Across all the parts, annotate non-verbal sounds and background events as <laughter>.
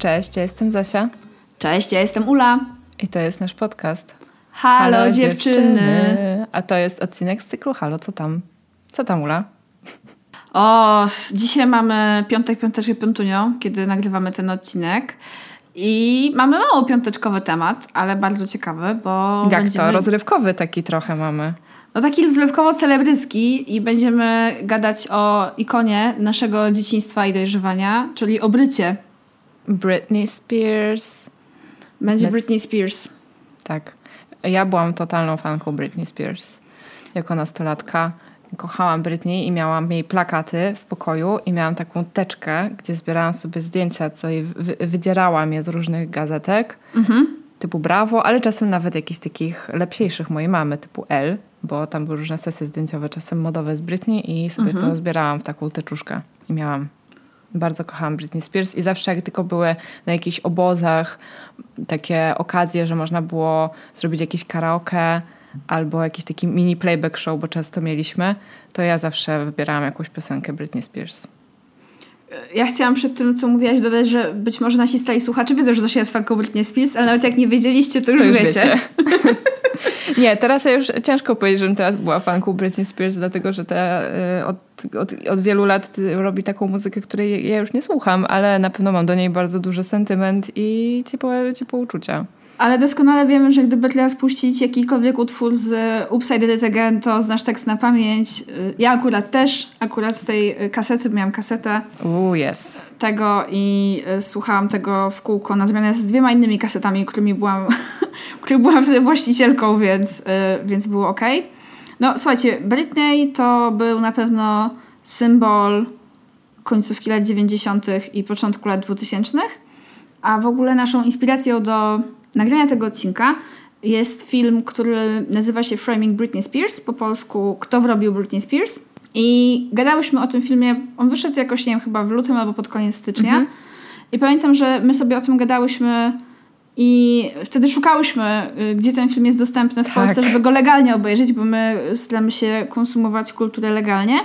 Cześć, ja jestem Zosia Cześć, ja jestem Ula. i to jest nasz podcast. Halo, dziewczyny. A to jest odcinek z cyklu Halo, co tam? Co tam, Ula? O, dzisiaj mamy piątek, piąteczkę, piątunio, kiedy nagrywamy ten odcinek. I mamy mało piąteczkowy temat, ale bardzo ciekawy, bo Jak będziemy... to? Rozrywkowy taki trochę mamy. No taki rozrywkowo-celebrycki i będziemy gadać o ikonie naszego dzieciństwa i dojrzewania, czyli o Brycie. Britney Spears. Będzie Britney Spears. Tak. Ja byłam totalną fanką Britney Spears. Jako nastolatka kochałam Britney i miałam jej plakaty w pokoju i miałam taką teczkę, gdzie zbierałam sobie zdjęcia, co jej wy- wydzierałam je z różnych gazetek, typu Bravo, ale czasem nawet jakichś takich lepsiejszych mojej mamy, typu L, bo tam były różne sesje zdjęciowe, czasem modowe z Britney i sobie to zbierałam w taką teczuszkę i miałam. Bardzo kochałam Britney Spears i zawsze jak tylko były na jakichś obozach takie okazje, że można było zrobić jakieś karaoke albo jakiś taki mini playback show, bo często mieliśmy, to ja zawsze wybierałam jakąś piosenkę Britney Spears. Ja chciałam przed tym, co mówiłaś, dodać, że być może nasi stali słuchacze wiedzą, że Zosia jest fanką Britney Spears, ale nawet jak nie wiedzieliście, to już, To już wiecie. wiecie. <laughs> Nie, teraz ja już ciężko powiedzieć, żebym teraz była fanką Britney Spears, dlatego że te, y, od, od, od wielu lat y, robi taką muzykę, której ja już nie słucham, ale na pewno mam do niej bardzo duży sentyment i ciepłe, ciepłe uczucia. Ale doskonale wiemy, że gdyby teraz puścić jakikolwiek utwór z Did It Again, to znasz tekst na pamięć. Ja akurat też, akurat z tej kasety, miałam kasetę Uuu, yes. tego i y, słuchałam tego w kółko na zmianę z dwiema innymi kasetami, którymi byłam, <laughs> których byłam wtedy właścicielką, więc, y, więc było ok. No słuchajcie, Britney to był na pewno symbol końcówki lat 90. i początku lat 2000. A w ogóle naszą inspiracją do nagrania tego odcinka jest film, który nazywa się Framing Britney Spears, po polsku Kto wrobił Britney Spears. I gadałyśmy o tym filmie, on wyszedł jakoś, nie wiem, chyba w lutym albo pod koniec stycznia. I pamiętam, że my sobie o tym gadałyśmy i wtedy szukałyśmy, y, gdzie ten film jest dostępny w Tak. Polsce, żeby go legalnie obejrzeć, bo my staramy się konsumować kulturę legalnie.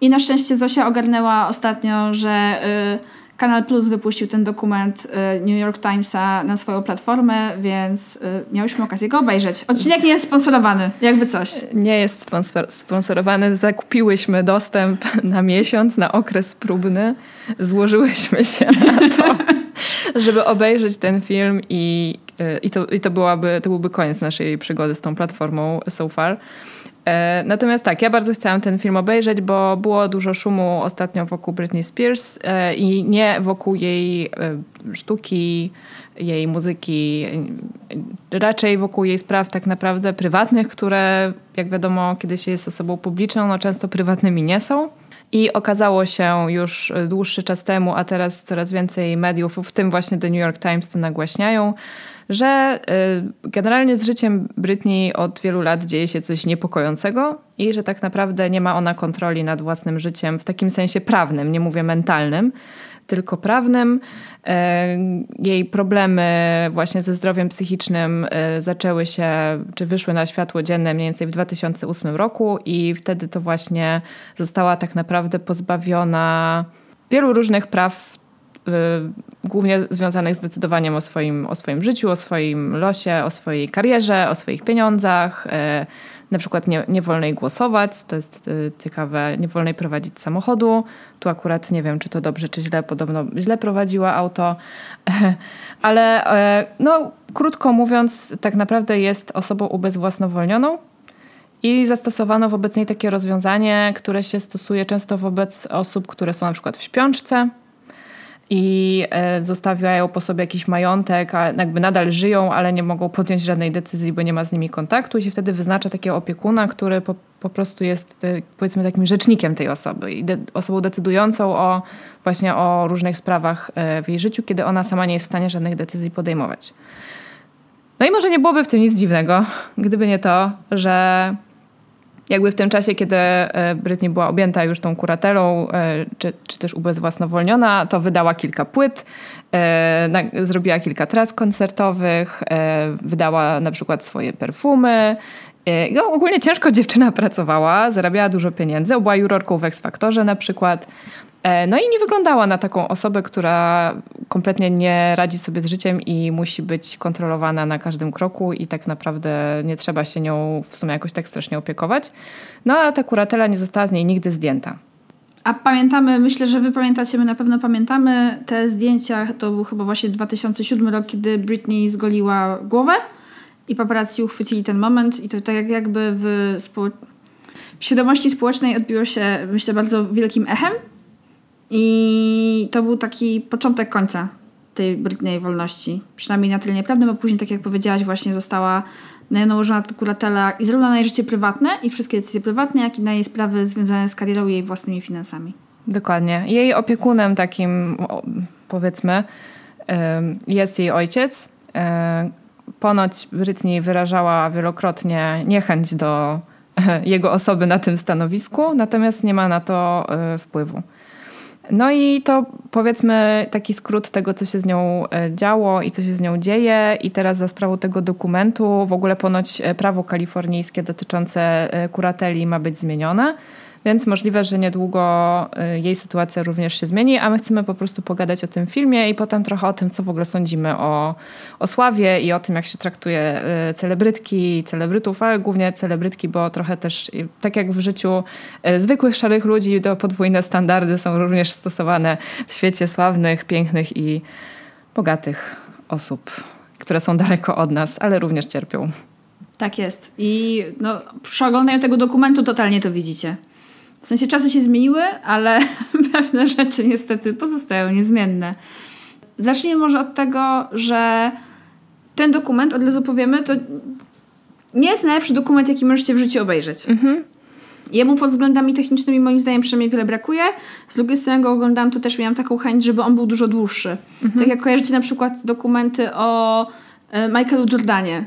I na szczęście Zosia ogarnęła ostatnio, że y, Kanal Plus wypuścił ten dokument y, New York Timesa na swoją platformę, więc y, miałyśmy okazję go obejrzeć. Odcinek nie jest sponsorowany, jakby coś. Nie jest sponsor, sponsorowany. Zakupiłyśmy dostęp na miesiąc, na okres próbny. Złożyłyśmy się na to, <laughs> żeby obejrzeć ten film i, y, i, to, i to, byłaby, to byłby koniec naszej przygody z tą platformą so far. E, Natomiast tak, ja bardzo chciałam ten film obejrzeć, bo było dużo szumu ostatnio wokół Britney Spears e, i nie wokół jej e, sztuki, jej muzyki, raczej wokół jej spraw tak naprawdę prywatnych, które jak wiadomo, kiedy się jest osobą publiczną, no często prywatnymi nie są. I okazało się już dłuższy czas temu, a teraz coraz więcej mediów, w tym właśnie The New York Times, to nagłaśniają, że y, generalnie z życiem Britney od wielu lat dzieje się coś niepokojącego i że tak naprawdę nie ma ona kontroli nad własnym życiem w takim sensie prawnym, nie mówię mentalnym, tylko prawnym. E, Jej problemy właśnie ze zdrowiem psychicznym e, zaczęły się, czy wyszły na światło dzienne mniej więcej w 2008 roku i wtedy to właśnie została tak naprawdę pozbawiona wielu różnych praw, y, głównie związanych z decydowaniem o swoim, o swoim życiu, o swoim losie, o swojej karierze, o swoich pieniądzach. e, Na przykład nie, nie wolno jej głosować, to jest y, ciekawe, nie wolno jej prowadzić samochodu. Tu akurat nie wiem, czy to dobrze, czy źle, podobno źle prowadziła auto. <laughs> Ale no, krótko mówiąc, tak naprawdę jest osobą ubezwłasnowolnioną i zastosowano wobec niej takie rozwiązanie, które się stosuje często wobec osób, które są na przykład w śpiączce i e, zostawiają po sobie jakiś majątek, a jakby nadal żyją, ale nie mogą podjąć żadnej decyzji, bo nie ma z nimi kontaktu i się wtedy wyznacza takiego opiekuna, który po, po prostu jest e, powiedzmy takim rzecznikiem tej osoby i de osobą decydującą o właśnie o różnych sprawach e, w jej życiu, kiedy ona sama nie jest w stanie żadnych decyzji podejmować. No i może nie byłoby w tym nic dziwnego, gdyby nie to, że jakby w tym czasie, kiedy e, Britney była objęta już tą kuratelą, e, czy, czy też ubezwłasnowolniona, to wydała kilka płyt, e, zrobiła kilka tras koncertowych, wydała na przykład swoje perfumy. No, ogólnie ciężko dziewczyna pracowała, zarabiała dużo pieniędzy, była jurorką w X-Faktorze na przykład. E, no i nie wyglądała na taką osobę, która kompletnie nie radzi sobie z życiem i musi być kontrolowana na każdym kroku i tak naprawdę nie trzeba się nią w sumie jakoś tak strasznie opiekować. No a ta kuratela nie została z niej nigdy zdjęta. A pamiętamy, myślę, że wy pamiętacie, my na pewno pamiętamy te zdjęcia, to był chyba właśnie 2007 rok, kiedy Britney zgoliła głowę i paparazzi uchwycili ten moment i to tak jakby w, spo... w świadomości społecznej odbiło się, myślę, bardzo wielkim echem i to był taki początek końca tej brudnej wolności. Przynajmniej na tyle nieprawdy, bo później, tak jak powiedziałaś, właśnie została nią nałożona kuratela i zarówno na jej życie prywatne i wszystkie decyzje prywatne, jak i na jej sprawy związane z karierą i jej własnymi finansami. Dokładnie. Jej opiekunem takim, powiedzmy, jest jej ojciec. Ponoć Britney wyrażała wielokrotnie niechęć do <laughs> jego osoby na tym stanowisku, natomiast nie ma na to e, wpływu. No i to powiedzmy taki skrót tego, co się z nią e, działo i co się z nią dzieje. I teraz za sprawą tego dokumentu w ogóle ponoć e, prawo kalifornijskie dotyczące e, kurateli ma być zmienione. Więc możliwe, że niedługo y, jej sytuacja również się zmieni, a my chcemy po prostu pogadać o tym filmie i potem trochę o tym, co w ogóle sądzimy o, o sławie i o tym, jak się traktuje y, celebrytki i celebrytów, ale głównie celebrytki, bo trochę też, tak jak w życiu y, zwykłych szarych ludzi, to podwójne standardy są również stosowane w świecie sławnych, pięknych i bogatych osób, które są daleko od nas, ale również cierpią. Tak jest. I no, przy oglądaniu tego dokumentu totalnie to widzicie. W sensie czasy się zmieniły, ale <laughs> pewne rzeczy niestety pozostają niezmienne. Zacznijmy może od tego, że ten dokument, od razu powiemy, to nie jest najlepszy dokument, jaki możecie w życiu obejrzeć. Mhm. Jemu pod względami technicznymi moim zdaniem przynajmniej wiele brakuje. Z drugiej strony go oglądałam, to też miałam taką chęć, żeby on był dużo dłuższy. Mhm. Tak jak kojarzycie na przykład dokumenty o e, Michaelu Jordanie,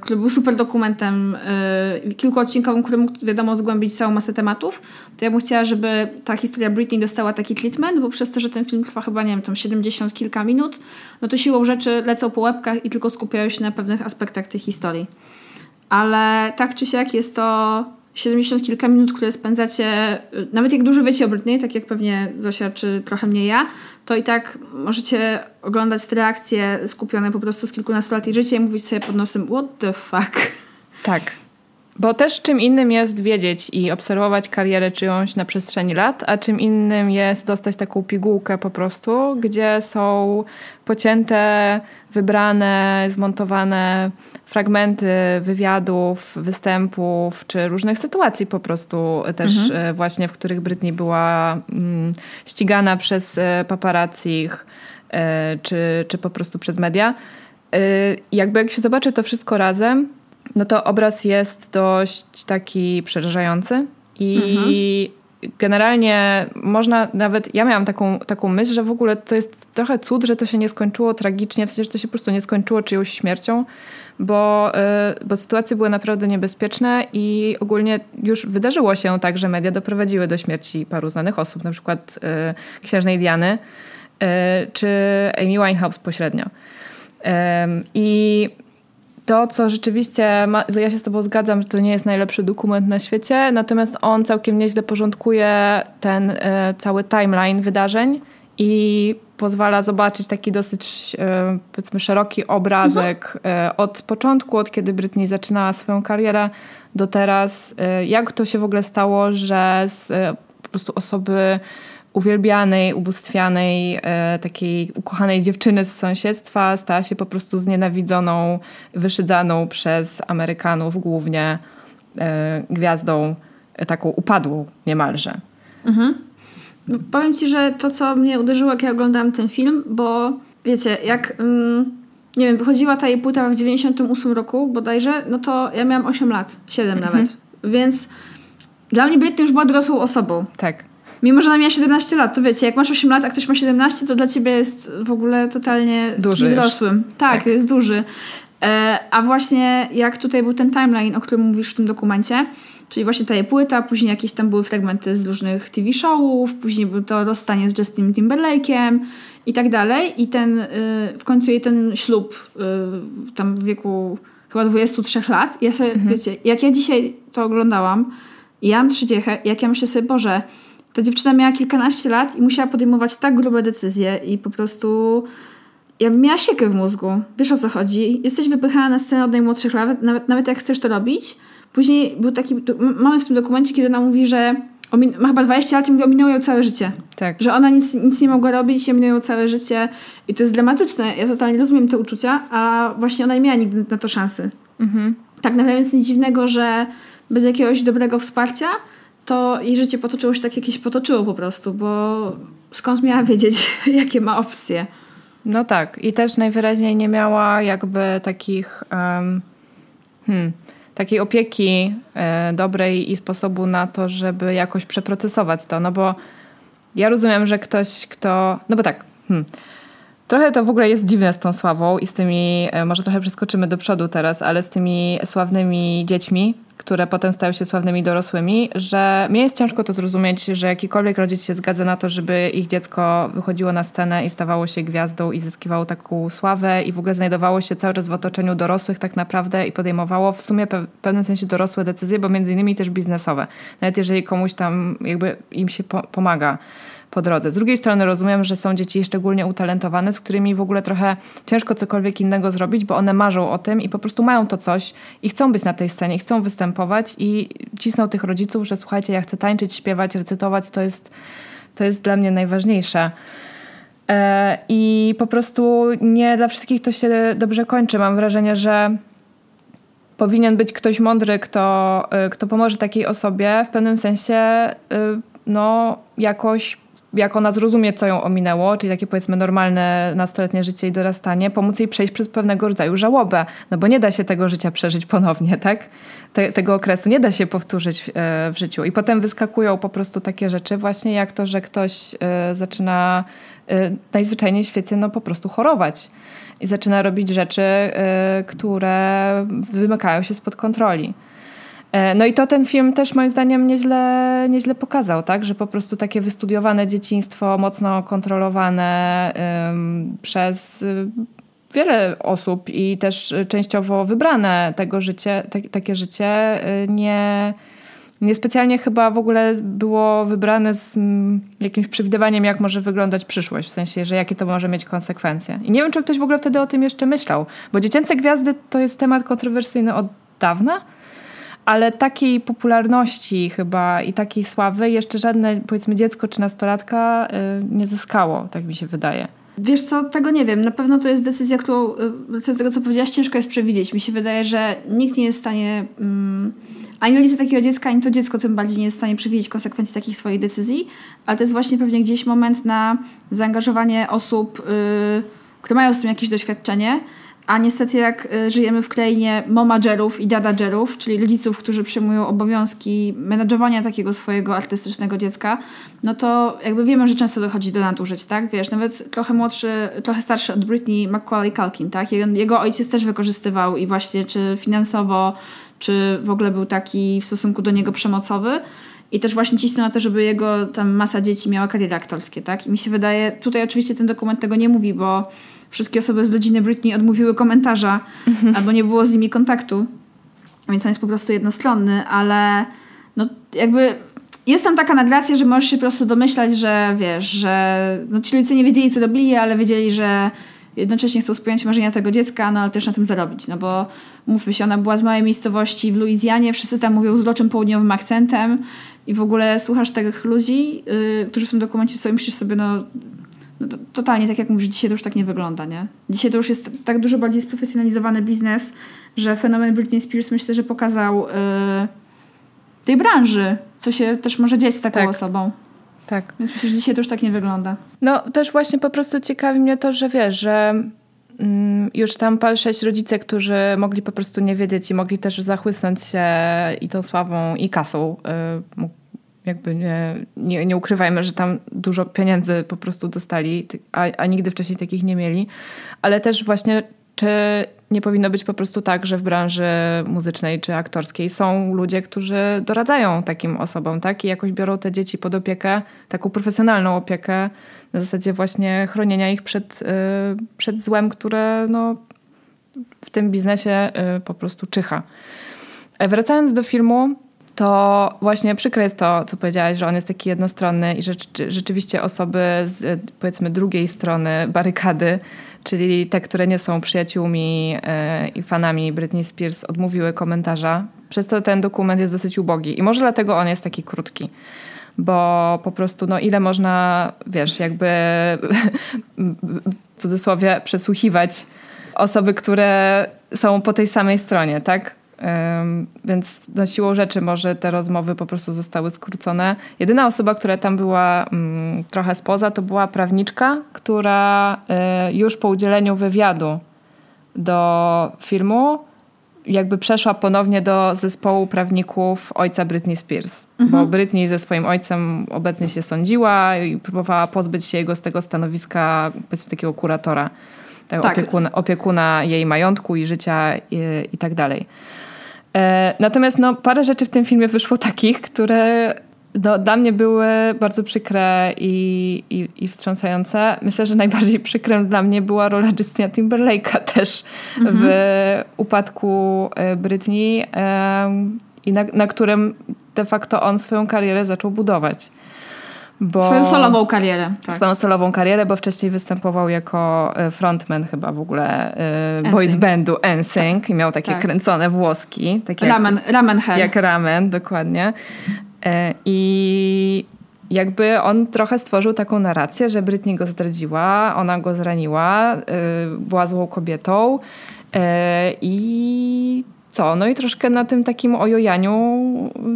który był super dokumentem e, kilkuodcinkowym, który mógł wiadomo zgłębić całą masę tematów, to ja bym chciała, żeby ta historia Britney dostała taki treatment, bo przez to, że ten film trwa chyba, nie wiem, tam 70 kilka minut, no to siłą rzeczy lecą po łebkach i tylko skupiają się na pewnych aspektach tej historii. Ale tak czy siak jest to 70 kilka minut, które spędzacie, y, nawet jak dużo wiecie o tak jak pewnie Zosia, czy trochę mniej ja, to i tak możecie oglądać te reakcje skupione po prostu z kilkunastu lat jej życia i mówić sobie pod nosem, what the fuck. Tak. Bo też czym innym jest wiedzieć i obserwować karierę czyjąś na przestrzeni lat, a czym innym jest dostać taką pigułkę po prostu, gdzie są pocięte, wybrane, zmontowane fragmenty wywiadów, występów, czy różnych sytuacji po prostu też mhm. E, właśnie, w których Britney była mm, ścigana przez e, paparazzich, e, czy, czy po prostu przez media. Jakby jak się zobaczy to wszystko razem, no to obraz jest dość taki przerażający i mhm. generalnie można nawet, ja miałam taką, taką myśl, że w ogóle to jest trochę cud, że to się nie skończyło tragicznie, w sensie, że to się po prostu nie skończyło czyjąś śmiercią, bo, y, bo sytuacje były naprawdę niebezpieczne i ogólnie już wydarzyło się tak, że media doprowadziły do śmierci paru znanych osób, na przykład y, księżnej Diany y, czy Amy Winehouse pośrednio. I to, co rzeczywiście, ma, ja się z Tobą zgadzam, że to nie jest najlepszy dokument na świecie, natomiast on całkiem nieźle porządkuje ten e, cały timeline wydarzeń i pozwala zobaczyć taki dosyć e, powiedzmy szeroki obrazek mhm. e, od początku, od kiedy Britney zaczynała swoją karierę do teraz, e, jak to się w ogóle stało, że z e, po prostu osoby uwielbianej, ubóstwianej, e, takiej ukochanej dziewczyny z sąsiedztwa stała się po prostu znienawidzoną, wyszydzaną przez Amerykanów głównie e, gwiazdą taką upadłą niemalże. Mhm. powiem ci, że to, co mnie uderzyło, jak ja oglądałam ten film, bo wiecie, jak mm, nie wiem, wychodziła ta jej płyta w 98 roku bodajże, no to ja miałam 8 lat, 7 mhm. nawet. Więc dla mnie Britney już była dorosłą osobą. Tak. Mimo, że ona miała 17 lat, to wiecie, jak masz 8 lat, a ktoś ma 17, to dla ciebie jest w ogóle totalnie duży dorosłym. Tak, tak, jest duży. E, a właśnie jak tutaj był ten timeline, o którym mówisz w tym dokumencie, czyli właśnie ta jej płyta, później jakieś tam były fragmenty z różnych TV showów, później był to rozstanie z Justin Timberlake'em i tak dalej. I ten, y, w końcu jej ten ślub y, tam w wieku chyba 23 lat. Ja sobie, mhm. wiecie, jak ja dzisiaj to oglądałam i ja mam trzydziechę, jak ja myślę sobie, Boże, ta dziewczyna miała kilkanaście lat i musiała podejmować tak grube decyzje i po prostu ja miała siekę w mózgu. Wiesz o co chodzi? Jesteś wypychana na scenę od najmłodszych lat, nawet, nawet jak chcesz to robić. Później był taki, mamy w tym dokumencie, kiedy ona mówi, że ma chyba 20 lat i mówi, ominęło ją całe życie. Tak. Że ona nic, nic nie mogła robić i ominęło ją całe życie. I to jest dramatyczne. Ja totalnie rozumiem te uczucia, a właśnie ona nie miała nigdy na to szansy. Mhm. Tak naprawdę nic dziwnego, że bez jakiegoś dobrego wsparcia to jej życie potoczyło się tak, jakieś potoczyło po prostu, bo skąd miała wiedzieć, <laughs> jakie ma opcje. No tak. I też najwyraźniej nie miała jakby takich... Um, hmm takiej opieki e, dobrej i sposobu na to, żeby jakoś przeprocesować to. No bo ja rozumiem, że ktoś, kto. No bo tak. Hmm. Trochę to w ogóle jest dziwne z tą sławą i z tymi, e, może trochę przeskoczymy do przodu teraz, ale z tymi sławnymi dziećmi, które potem stają się sławnymi dorosłymi, że mnie jest ciężko to zrozumieć, że jakikolwiek rodzic się zgadza na to, żeby ich dziecko wychodziło na scenę i stawało się gwiazdą i zyskiwało taką sławę i w ogóle znajdowało się cały czas w otoczeniu dorosłych tak naprawdę i podejmowało w sumie w pewnym sensie dorosłe decyzje, bo między innymi też biznesowe. Nawet jeżeli komuś tam jakby im się po pomaga po drodze. Z drugiej strony rozumiem, że są dzieci szczególnie utalentowane, z którymi w ogóle trochę ciężko cokolwiek innego zrobić, bo one marzą o tym i po prostu mają to coś i chcą być na tej scenie, chcą występować i cisną tych rodziców, że słuchajcie, ja chcę tańczyć, śpiewać, recytować, to jest, to jest dla mnie najważniejsze. E, I po prostu nie dla wszystkich to się dobrze kończy. Mam wrażenie, że powinien być ktoś mądry, kto, e, kto pomoże takiej osobie w pewnym sensie e, no, jakoś jak ona zrozumie, co ją ominęło, czyli takie powiedzmy normalne nastoletnie życie i dorastanie, pomóc jej przejść przez pewnego rodzaju żałobę, no bo nie da się tego życia przeżyć ponownie, tak? Te, tego okresu nie da się powtórzyć w, e, w, życiu. I potem wyskakują po prostu takie rzeczy, właśnie jak to, że ktoś e, zaczyna e, najzwyczajniej w świecie no po prostu chorować i zaczyna robić rzeczy, które wymykają się spod kontroli. E, no i to ten film też moim zdaniem nieźle, nieźle pokazał, tak? że po prostu takie wystudiowane dzieciństwo, mocno kontrolowane um, przez y, wiele osób i też częściowo wybrane tego życie, takie życie y, nie, niespecjalnie chyba w ogóle było wybrane z jakimś przewidywaniem, jak może wyglądać przyszłość, w sensie, że jakie to może mieć konsekwencje. I nie wiem, czy ktoś w ogóle wtedy o tym jeszcze myślał, bo dziecięce gwiazdy to jest temat kontrowersyjny od dawna, ale takiej popularności chyba i takiej sławy jeszcze żadne, powiedzmy, dziecko czy nastolatka y, nie zyskało, tak mi się wydaje. Wiesz co, tego nie wiem. Na pewno to jest decyzja, którą, y, co z tego co powiedziałaś, ciężko jest przewidzieć. Mi się wydaje, że nikt nie jest w stanie, um, ani rodzice takiego dziecka, ani to dziecko tym bardziej nie jest w stanie przewidzieć konsekwencji takich swoich decyzji, ale to jest właśnie pewnie gdzieś moment na zaangażowanie osób, yy, które mają z tym jakieś doświadczenie, a niestety jak y, żyjemy w krainie momadżerów i dadadżerów, czyli rodziców, którzy przyjmują obowiązki menedżowania takiego swojego artystycznego dziecka, no to jakby wiemy, że często dochodzi do nadużyć, tak? Wiesz, nawet trochę młodszy, trochę starszy od Britney Macaulay Culkin, tak? Jego, jego ojciec też wykorzystywał i właśnie czy finansowo, czy w ogóle był taki w stosunku do niego przemocowy. I też właśnie cisnął na to, żeby jego tam masa dzieci miała kariery aktorskie, tak? I mi się wydaje, tutaj oczywiście ten dokument tego nie mówi, bo wszystkie osoby z rodziny Britney odmówiły komentarza mhm. albo nie było z nimi kontaktu. Więc on jest po prostu jednostronny, ale no jakby jest tam taka narracja, że możesz się po prostu domyślać, że wiesz, że no ci ludzie nie wiedzieli, co robili, ale wiedzieli, że jednocześnie chcą spełniać marzenia tego dziecka, no ale też na tym zarobić, no bo mówmy się, ona była z małej miejscowości w Luizjanie, wszyscy tam mówią z loczym południowym akcentem i w ogóle słuchasz tych ludzi, yy, którzy w tym dokumencie są i myślisz sobie, no no to, totalnie, tak jak mówisz, dzisiaj to już tak nie wygląda, nie? Dzisiaj to już jest tak dużo bardziej sprofesjonalizowany biznes, że fenomen Britney Spears myślę, że pokazał yy, tej branży, co się też może dziać z taką tak. osobą. Tak. Więc myślę, że dzisiaj to już tak nie wygląda. No też właśnie po prostu ciekawi mnie to, że wiesz, że mm, już tam pal sześć rodzice, którzy mogli po prostu nie wiedzieć i mogli też zachłysnąć się i tą sławą i kasą. Y, jakby nie, nie, nie ukrywajmy, że tam dużo pieniędzy po prostu dostali, a, a nigdy wcześniej takich nie mieli. Ale też właśnie czy nie powinno być po prostu tak, że w branży muzycznej czy aktorskiej są ludzie, którzy doradzają takim osobom, tak? I jakoś biorą te dzieci pod opiekę, taką profesjonalną opiekę, na zasadzie właśnie chronienia ich przed, y, przed złem, które no, w tym biznesie y, po prostu czyha. E, wracając do filmu, to właśnie przykre jest to, co powiedziałaś, że on jest taki jednostronny i że rzeczywiście osoby z powiedzmy drugiej strony barykady, czyli te, które nie są przyjaciółmi e, i fanami Britney Spears, odmówiły komentarza. Przez to ten dokument jest dosyć ubogi i może dlatego on jest taki krótki bo po prostu no ile można, wiesz, jakby w cudzysłowie przesłuchiwać osoby, które są po tej samej stronie, tak? Więc na siłą rzeczy może te rozmowy po prostu zostały skrócone. Jedyna osoba, która tam była mm, trochę spoza, to była prawniczka, która y, już po udzieleniu wywiadu do filmu jakby przeszła ponownie do zespołu prawników ojca Britney Spears. Mhm. Bo Britney ze swoim ojcem obecnie się sądziła i próbowała pozbyć się jego z tego stanowiska powiedzmy takiego kuratora, tak. Opiekuna, opiekuna jej majątku i życia i, i tak dalej. E, natomiast no, parę rzeczy w tym filmie wyszło <laughs> takich, które no, dla mnie były bardzo przykre i, i, i wstrząsające. Myślę, że najbardziej przykrem dla mnie była rola Justina Timberlake'a <laughs> też mhm. w upadku e, Britney i na, na którym de facto on swoją karierę zaczął budować. Bo swoją solową karierę. Tak. Swoją solową karierę, bo wcześniej występował jako e, frontman chyba w ogóle y, boys bandu NSYNC tak. i miał takie tak. kręcone włoski. Takie ramen, jak, ramen hair. Jak ramen, dokładnie. E, I jakby on trochę stworzył taką narrację, że Britney go zdradziła, ona go zraniła, była złą kobietą i co? No i troszkę na tym takim ojojaniu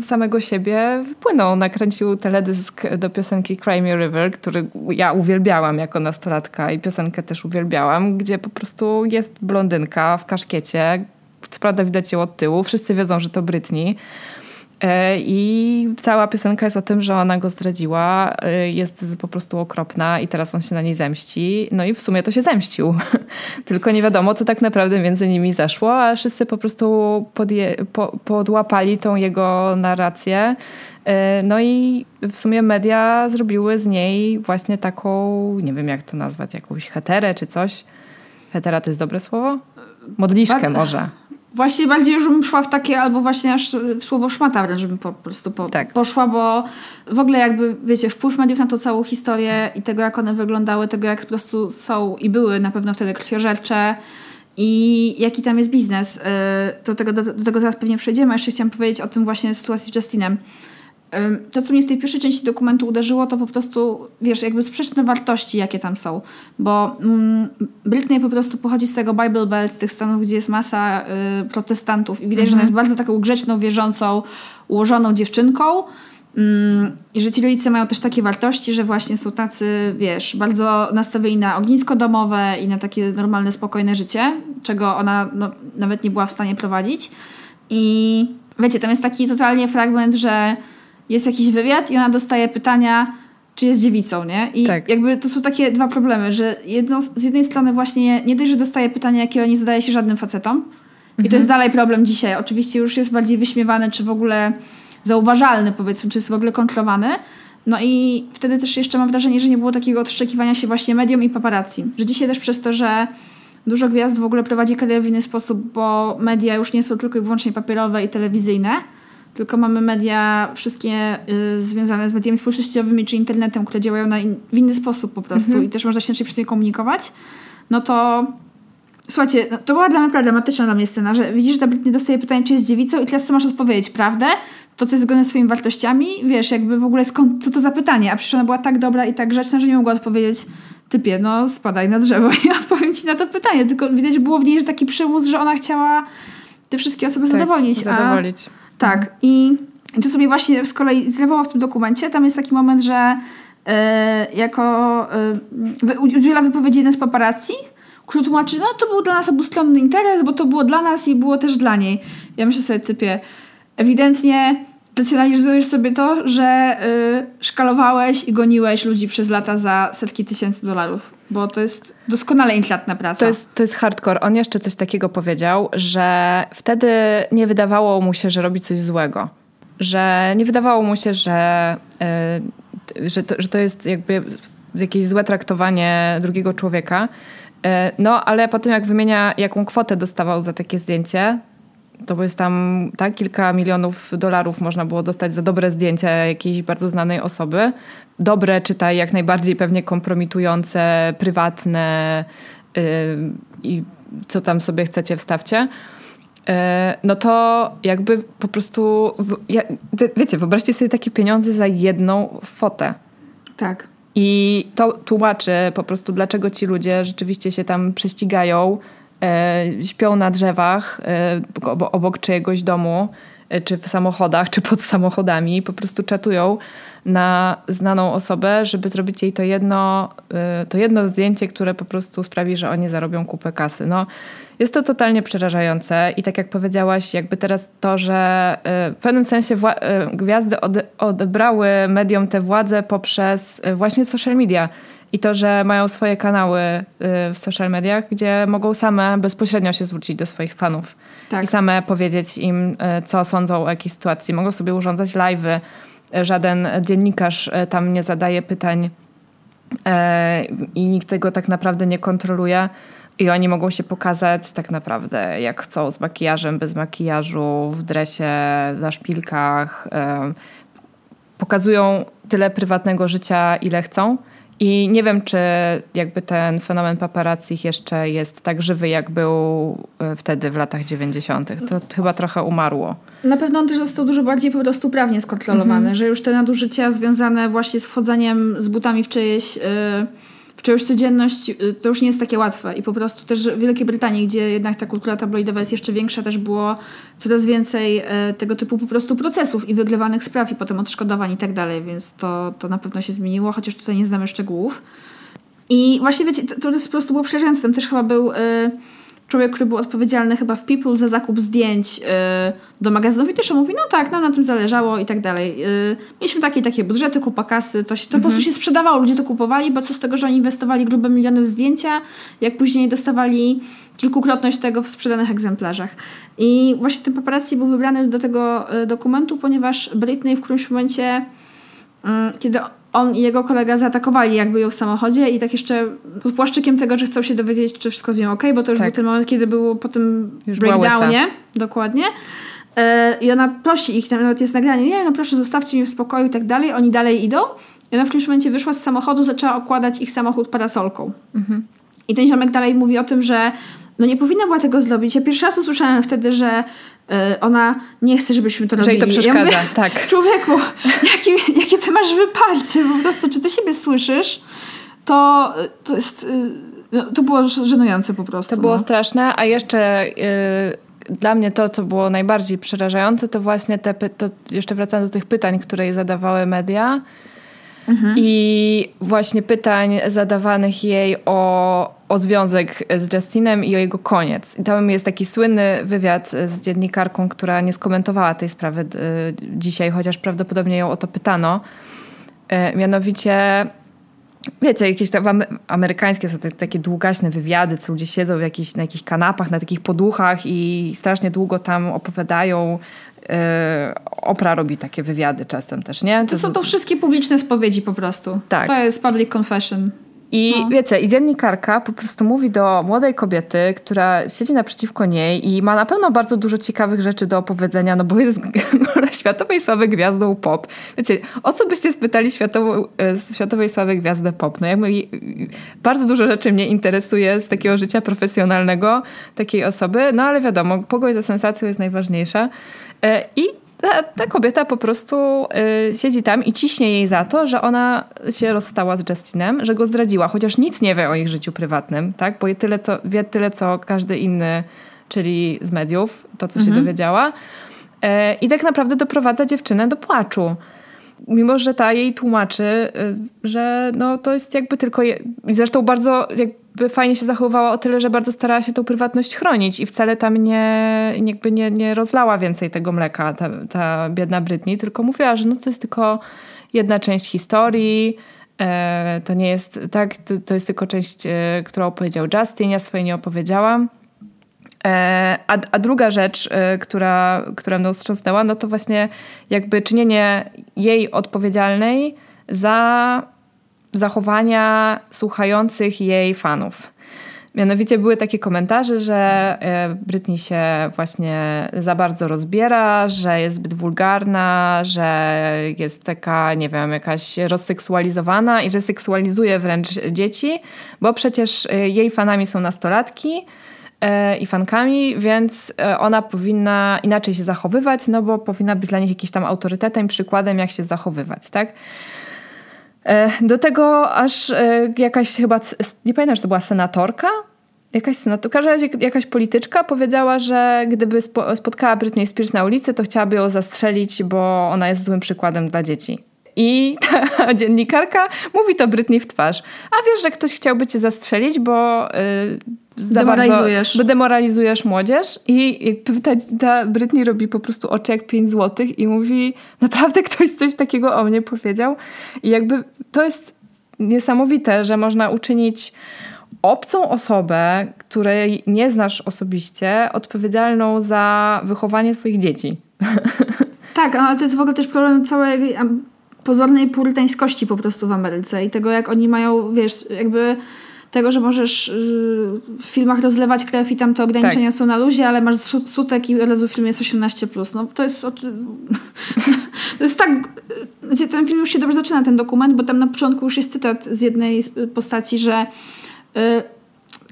samego siebie wypłynął. Nakręcił teledysk do piosenki Cry Me River, który ja uwielbiałam jako nastolatka i piosenkę też uwielbiałam, gdzie po prostu jest blondynka w kaszkiecie. Co prawda widać ją od tyłu. Wszyscy wiedzą, że to Britney. E, I cała piosenka jest o tym, że ona go zdradziła, e, jest po prostu okropna i teraz on się na niej zemści. No i w sumie to się zemścił. <laughs> Tylko nie wiadomo, co tak naprawdę między nimi zaszło, a wszyscy po prostu podje, po, podłapali tą jego narrację. E, no i w sumie media zrobiły z niej właśnie taką, nie wiem jak to nazwać, jakąś heterę czy coś. Hetera to jest dobre słowo? Modliszkę może. Właśnie bardziej już bym szła w takie, albo właśnie aż w słowo szmata wręcz bym po, po prostu po, tak. poszła, bo w ogóle jakby, wiecie, wpływ mediów na tą całą historię i tego, jak one wyglądały, tego, jak po prostu są i były na pewno wtedy krwiożercze i jaki tam jest biznes. Y, do tego, do, do tego zaraz pewnie przejdziemy. Jeszcze chciałam powiedzieć o tym właśnie sytuacji z Justinem to, co mnie w tej pierwszej części dokumentu uderzyło, to po prostu, wiesz, jakby sprzeczne wartości, jakie tam są. Bo mm, Britney po prostu pochodzi z tego Bible Belt, z tych stanów, gdzie jest masa y, protestantów i widać, mhm. że ona jest bardzo taką grzeczną, wierzącą, ułożoną dziewczynką. Mm, I że ci rodzice mają też takie wartości, że właśnie są tacy, wiesz, bardzo nastawieni na ognisko domowe i na takie normalne, spokojne życie, czego ona no, nawet nie była w stanie prowadzić. I wiecie, tam jest taki totalnie fragment, że jest jakiś wywiad i ona dostaje pytania, czy jest dziewicą, nie? I tak. jakby to są takie dwa problemy, że jedno, z jednej strony właśnie nie dość, że dostaje pytania, jakiego nie zadaje się żadnym facetom. Mhm. I to mhm. jest dalej problem dzisiaj. Oczywiście już jest bardziej wyśmiewany, czy w ogóle zauważalny, powiedzmy, czy jest w ogóle kontrolowany. No i wtedy też jeszcze mam wrażenie, że nie było takiego odszczekiwania się właśnie mediom i paparazzi. Że dzisiaj też przez to, że dużo gwiazd w ogóle prowadzi karierę w inny sposób, bo media już nie są tylko i wyłącznie papierowe i telewizyjne, tylko mamy media wszystkie y, związane z mediami społecznościowymi czy internetem, które działają na in, w inny sposób po prostu mhm. i też można się inaczej przy tym komunikować, no to słuchajcie, no, to była dla mnie dramatyczna dla mnie scena, że widzisz, że ta Britney dostaje pytanie, czy jest dziewicą i teraz co masz odpowiedzieć, prawdę? To, co jest zgodne z swoimi wartościami? Wiesz, jakby w ogóle skąd, co to za pytanie? A przecież ona była tak dobra i tak grzeczna, że nie mogła odpowiedzieć typie, no spadaj na drzewo <laughs> i odpowiem ci na to pytanie. Tylko widać było w niej, że taki przymus, że ona chciała te wszystkie osoby tak, zadowolić. Zadowolić. A tak. I to, co mnie właśnie z kolei zlewało w tym dokumencie, tam jest taki moment, że yy, jako yy, udziela wypowiedzi jeden z paparazzi, który tłumaczy, no to był dla nas obustronny interes, bo to było dla nas i było też dla niej. Ja myślę sobie, typie, ewidentnie racjonalizujesz sobie to, że yy, szkalowałeś i goniłeś ludzi przez lata za setki tysięcy dolarów. Bo to jest doskonale intratna praca. To jest, to jest hardcore. On jeszcze coś takiego powiedział, że wtedy nie wydawało mu się, że robi coś złego. Że nie wydawało mu się, że, yy, że, to, że to jest jakby jakieś złe traktowanie drugiego człowieka. Yy, no, ale po tym jak wymienia, jaką kwotę dostawał za takie zdjęcie, to jest tam tak, kilka milionów dolarów można było dostać za dobre zdjęcia jakiejś bardzo znanej osoby. Dobre, czytaj jak najbardziej pewnie kompromitujące, prywatne yy, i co tam sobie chcecie, wstawcie. Yy, no to jakby po prostu, ja, wiecie, wyobraźcie sobie takie pieniądze za jedną fotę. Tak. I to tłumaczy po prostu, dlaczego ci ludzie rzeczywiście się tam prześcigają, śpią na drzewach e, obok czyjegoś domu, e, czy w samochodach, czy pod samochodami, po prostu czatują na znaną osobę, żeby zrobić jej to jedno, to jedno zdjęcie, które po prostu sprawi, że oni zarobią kupę kasy. No, jest to totalnie przerażające i tak jak powiedziałaś, jakby teraz to, że w pewnym sensie gwiazdy odebrały mediom tę władzę poprzez właśnie social media i to, że mają swoje kanały y, w social mediach, gdzie mogą same bezpośrednio się zwrócić do swoich fanów tak. i same powiedzieć im, y, co sądzą o jakiejś sytuacji. Mogą sobie urządzać live'y. Żaden dziennikarz y, tam nie zadaje pytań i nikt tego tak naprawdę nie kontroluje. I oni mogą się pokazać tak naprawdę jak chcą, z makijażem, bez makijażu, w dresie, na szpilkach. Pokazują tyle prywatnego życia, ile chcą. I nie wiem, czy jakby ten fenomen paparazzi jeszcze jest tak żywy, jak był e, wtedy w latach 90. To chyba trochę umarło. Na pewno on też został dużo bardziej po prostu prawnie skontrolowany, mhm. że już te nadużycia związane właśnie z wchodzeniem z butami w czyjeś... Yy czy już codzienność y, to już nie jest takie łatwe i po prostu też w Wielkiej Brytanii, gdzie jednak ta kultura tabloidowa jest jeszcze większa, też było coraz więcej e, tego typu po prostu procesów i wygrywanych spraw i potem odszkodowań i tak dalej, więc to, to na pewno się zmieniło, chociaż tutaj nie znamy szczegółów. I właśnie wiecie, to, to po prostu było przerażające. Też chyba był... Yy, człowiek, który był odpowiedzialny chyba w People za zakup zdjęć yy, do magazynów i też on mówi, no tak, nam na tym zależało i tak dalej. Yy, mieliśmy takie takie budżety, kupa kasy, to, się, to mhm. po prostu się sprzedawało, ludzie to kupowali, bo co z tego, że oni inwestowali grube miliony w zdjęcia, jak później dostawali kilkukrotność tego w sprzedanych egzemplarzach. I właśnie ten paparazzi był wybrany do tego yy, dokumentu, ponieważ Britney w którymś momencie, mm, kiedy on i jego kolega zaatakowali jakby ją w samochodzie i tak jeszcze pod płaszczykiem tego, że chcą się dowiedzieć, czy wszystko z nią ok, bo to już tak. był ten moment, kiedy było po tym już breakdownie. Dokładnie. E, I ona prosi ich, tam nawet jest nagranie, nie, no proszę zostawcie mnie w spokoju i tak dalej. Oni dalej idą. I ona w którymś momencie wyszła z samochodu, zaczęła okładać ich samochód parasolką. Mhm. I ten ziomek dalej mówi o tym, że no nie powinna była tego zrobić. Ja pierwszy raz usłyszałem wtedy, że y, ona nie chce, żebyśmy to robili. Że to przeszkadza, ja mówię, tak. <laughs> Człowieku, jaki, jakie ty masz wyparcie, po prostu, czy ty siebie słyszysz, to, to jest... Y, no, to było żenujące po prostu. To było no. straszne, a jeszcze... Y dla mnie to, co było najbardziej przerażające, to właśnie te, to jeszcze wracając do tych pytań, które jej zadawały media, Mhm. I właśnie pytań zadawanych jej o, o związek z Justinem i o jego koniec. I tam jest taki słynny wywiad z dziennikarką, która nie skomentowała tej sprawy y, dzisiaj, chociaż prawdopodobnie ją o to pytano. Y, mianowicie wiecie, jakieś tam amerykańskie są te, takie długaśne wywiady, co ludzie siedzą w jakichś, na jakichś kanapach, na takich poduchach i strasznie długo tam opowiadają Yy, Opra robi takie wywiady czasem też, nie? To, to są to wszystkie publiczne spowiedzi po prostu. Tak. To jest public confession. I no. wiecie, i dziennikarka po prostu mówi do młodej kobiety, która siedzi naprzeciwko niej i ma na pewno bardzo dużo ciekawych rzeczy do opowiedzenia, no bo jest <laughs> światowej sławy gwiazdą pop. Wiecie, o co byście spytali światową, e, światowej sławy gwiazdę pop? No jakby bardzo dużo rzeczy mnie interesuje z takiego życia profesjonalnego takiej osoby, no ale wiadomo, pogoń za sensacją jest najważniejsza. E, I ta, ta, kobieta po prostu y, siedzi tam i ciśnie jej za to, że ona się rozstała z Justinem, że go zdradziła, chociaż nic nie wie o ich życiu prywatnym, tak? Bo tyle, co, wie tyle, co każdy inny, czyli z mediów, to, co mhm. się dowiedziała. e, i tak naprawdę doprowadza dziewczynę do płaczu. Mimo, że ta jej tłumaczy, e, że no, to jest jakby tylko. Je... Zresztą bardzo jakby fajnie się zachowywała o tyle, że bardzo starała się tą prywatność chronić i wcale tam nie, jakby nie, nie rozlała więcej tego mleka, ta, ta biedna Britney, tylko mówiła, że no to jest tylko jedna część historii. E, to nie jest tak, to, to jest tylko część, e, którą opowiedział Justin, ja swojej nie opowiedziałam. E, a, a, druga rzecz, która, która mną wstrząsnęła, no to właśnie jakby czynienie jej odpowiedzialnej za zachowania słuchających jej fanów. Mianowicie były takie komentarze, że e, Britney się właśnie za bardzo rozbiera, że jest zbyt wulgarna, że jest taka, nie wiem, jakaś rozseksualizowana i że seksualizuje wręcz dzieci, bo przecież e, jej fanami są nastolatki e, i fankami, więc ona powinna inaczej się zachowywać, no bo powinna być dla nich jakimś tam autorytetem, przykładem, jak się zachowywać, tak? E, do tego aż e, jakaś chyba, nie pamiętam, czy to była senatorka, jakaś senatorka, jakaś polityczka powiedziała, że gdyby spotkała Britney Spears na ulicy, to chciałaby ją zastrzelić, bo ona jest złym przykładem dla dzieci. I ta <laughs> dziennikarka mówi to Britney w twarz. A wiesz, że ktoś chciałby cię zastrzelić, bo yy, za demoralizujesz. Bardzo, demoralizujesz młodzież i ta, ta Britney robi po prostu oczy jak 5 złotych i mówi naprawdę ktoś coś takiego o mnie powiedział. I jakby to jest niesamowite, że można uczynić obcą osobę, której nie znasz osobiście, odpowiedzialną za wychowanie twoich dzieci. <laughs> Tak, no, ale to jest w ogóle też problem całej pozornej purytańskości po prostu w Ameryce i tego, jak oni mają, wiesz, jakby tego, że możesz y, w filmach rozlewać krew i tam te ograniczenia tak. są na luzie, ale masz sutek i od razu film jest 18+. Plus. No to jest... <laughs> to jest tak... Znaczy, ten film już się dobrze zaczyna, ten dokument, bo tam na początku już jest cytat z jednej postaci, że y,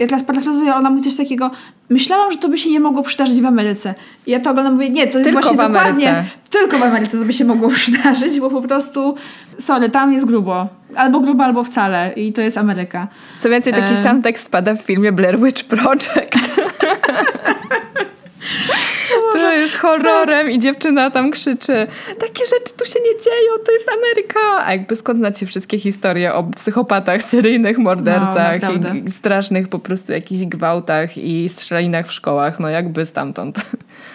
ja teraz parafrazuję, ona mówi coś takiego, myślałam, że to by się nie mogło przydarzyć w Ameryce. I ja to oglądam mówię, nie, to jest tylko właśnie dokładnie, tylko w Ameryce to by się mogło <laughs> przydarzyć, bo po prostu, sorry, tam jest grubo. Albo grubo, albo wcale. I to jest Ameryka. Co więcej, taki e... sam tekst pada w filmie Blair Witch Project. <laughs> To jest horrorem i dziewczyna tam krzyczy takie rzeczy tu się nie dzieją, to jest Ameryka. A jakby skąd znacie wszystkie historie o psychopatach, <laughs> seryjnych mordercach no, i strasznych po prostu jakichś gwałtach i strzelaninach w szkołach, no jakby stamtąd. <laughs>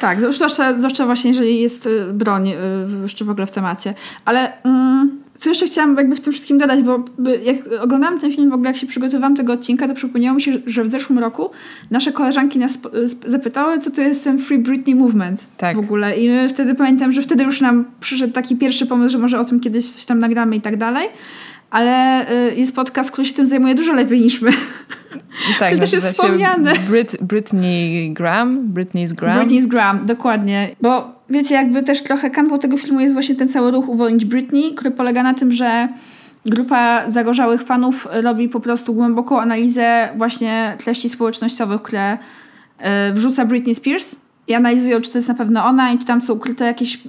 Tak, zwłaszcza, zwłaszcza właśnie jeżeli jest y, broń y, jeszcze w ogóle w temacie. Ale... Mm co jeszcze chciałam jakby w tym wszystkim dodać, bo jak oglądałam ten film, w ogóle jak się przygotowałam tego odcinka, to przypomniało mi się, że w zeszłym roku nasze koleżanki nas zapytały, co to jest ten Free Britney Movement tak. w ogóle. I my wtedy pamiętam, że wtedy już nam przyszedł taki pierwszy pomysł, że może o tym kiedyś coś tam nagramy i tak dalej. Ale y, jest podcast, który się tym zajmuje dużo lepiej niż my. Tak, to też jest wspomniane. Brit, Britney Graham? Britney's Graham? Britney's Graham, dokładnie. Bo wiecie, jakby też trochę kanwą tego filmu jest właśnie ten cały ruch Uwolnić Britney, który polega na tym, że grupa zagorzałych fanów robi po prostu głęboką analizę właśnie treści społecznościowych, które e, wrzuca Britney Spears i analizują, czy to jest na pewno ona i czy tam są ukryte jakieś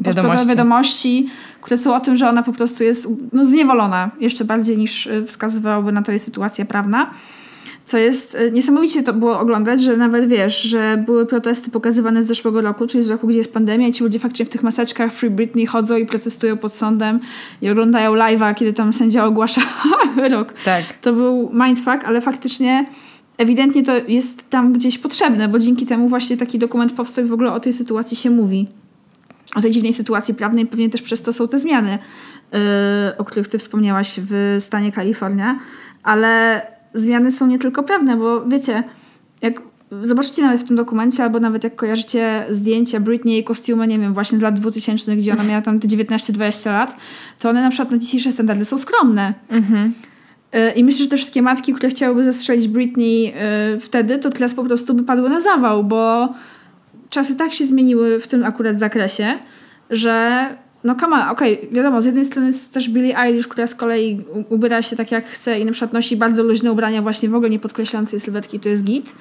wiadomości. wiadomości, które są o tym, że ona po prostu jest no, zniewolona jeszcze bardziej niż e, wskazywałaby na to jej sytuacja prawna. Co jest e, niesamowicie to było oglądać, że nawet wiesz, że były protesty pokazywane z zeszłego roku, czyli z roku, gdzie jest pandemia i ci ludzie faktycznie w tych maseczkach Free Britney chodzą i protestują pod sądem i oglądają live'a, kiedy tam sędzia ogłasza <laughs> wyrok. Tak. To był mindfuck, ale faktycznie ewidentnie to jest tam gdzieś potrzebne, bo dzięki temu właśnie taki dokument powstał i w ogóle o tej sytuacji się mówi. O tej dziwnej sytuacji prawnej pewnie też przez to są te zmiany, yy, o których ty wspomniałaś w stanie Kalifornia, ale zmiany są nie tylko prawne, bo wiecie, jak zobaczycie nawet w tym dokumencie, albo nawet jak kojarzycie zdjęcia Britney i kostiumy, nie wiem, właśnie z lat 2000, gdzie ona miała tam te 19-20 lat, to one na przykład na dzisiejsze standardy są skromne. Mhm. Y, I myślę, że te wszystkie matki, które chciałyby zastrzelić Britney y, wtedy, to teraz po prostu by padły na zawał, bo czasy tak się zmieniły w tym akurat zakresie, że no come on, okej, okay, wiadomo, z jednej strony jest też Billie Eilish, która z kolei ubiera się tak jak chce i na przykład nosi bardzo luźne ubrania, właśnie w ogóle nie podkreślające sylwetki, to jest git.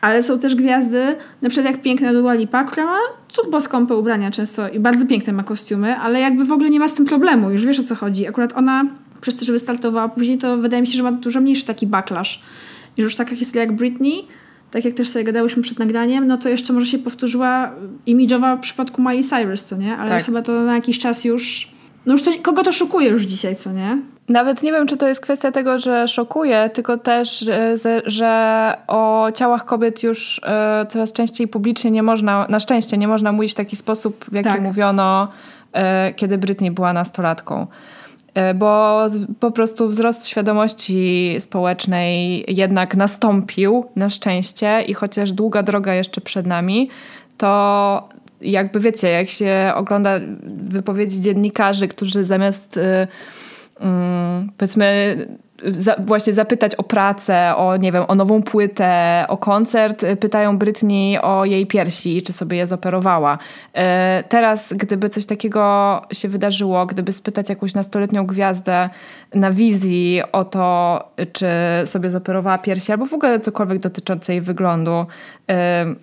Ale są też gwiazdy, na przykład jak piękna Dua Lipa, która ma turbo skąpe ubrania często i bardzo piękne ma kostiumy, ale jakby w ogóle nie ma z tym problemu, już wiesz o co chodzi. Akurat ona, przez to, że wystartowała później, to wydaje mi się, że ma dużo mniejszy taki backlash. I już taka historia jak Britney, tak jak też sobie gadałyśmy przed nagraniem, no to jeszcze może się powtórzyła imidżowa w przypadku Miley Cyrus, co nie? Ale tak. chyba to na jakiś czas już... No już to, kogo to szukuje już dzisiaj, co nie? Nawet nie wiem, czy to jest kwestia tego, że szokuje, tylko też, że o ciałach kobiet już e, coraz częściej publicznie nie można, na szczęście nie można mówić w taki sposób, w jaki tak. mówiono, e, kiedy Britney była nastolatką. E, bo po prostu wzrost świadomości społecznej jednak nastąpił na szczęście i chociaż długa droga jeszcze przed nami, to jakby wiecie, jak się ogląda wypowiedzi dziennikarzy, którzy zamiast mm, powiedzmy za, właśnie zapytać o pracę, o nie wiem, o nową płytę, o koncert, pytają Britney o jej piersi, czy sobie je zoperowała. E, teraz, gdyby coś takiego się wydarzyło, gdyby spytać jakąś nastoletnią gwiazdę na wizji o to, czy sobie zoperowała piersi, albo w ogóle cokolwiek dotyczące jej wyglądu, e,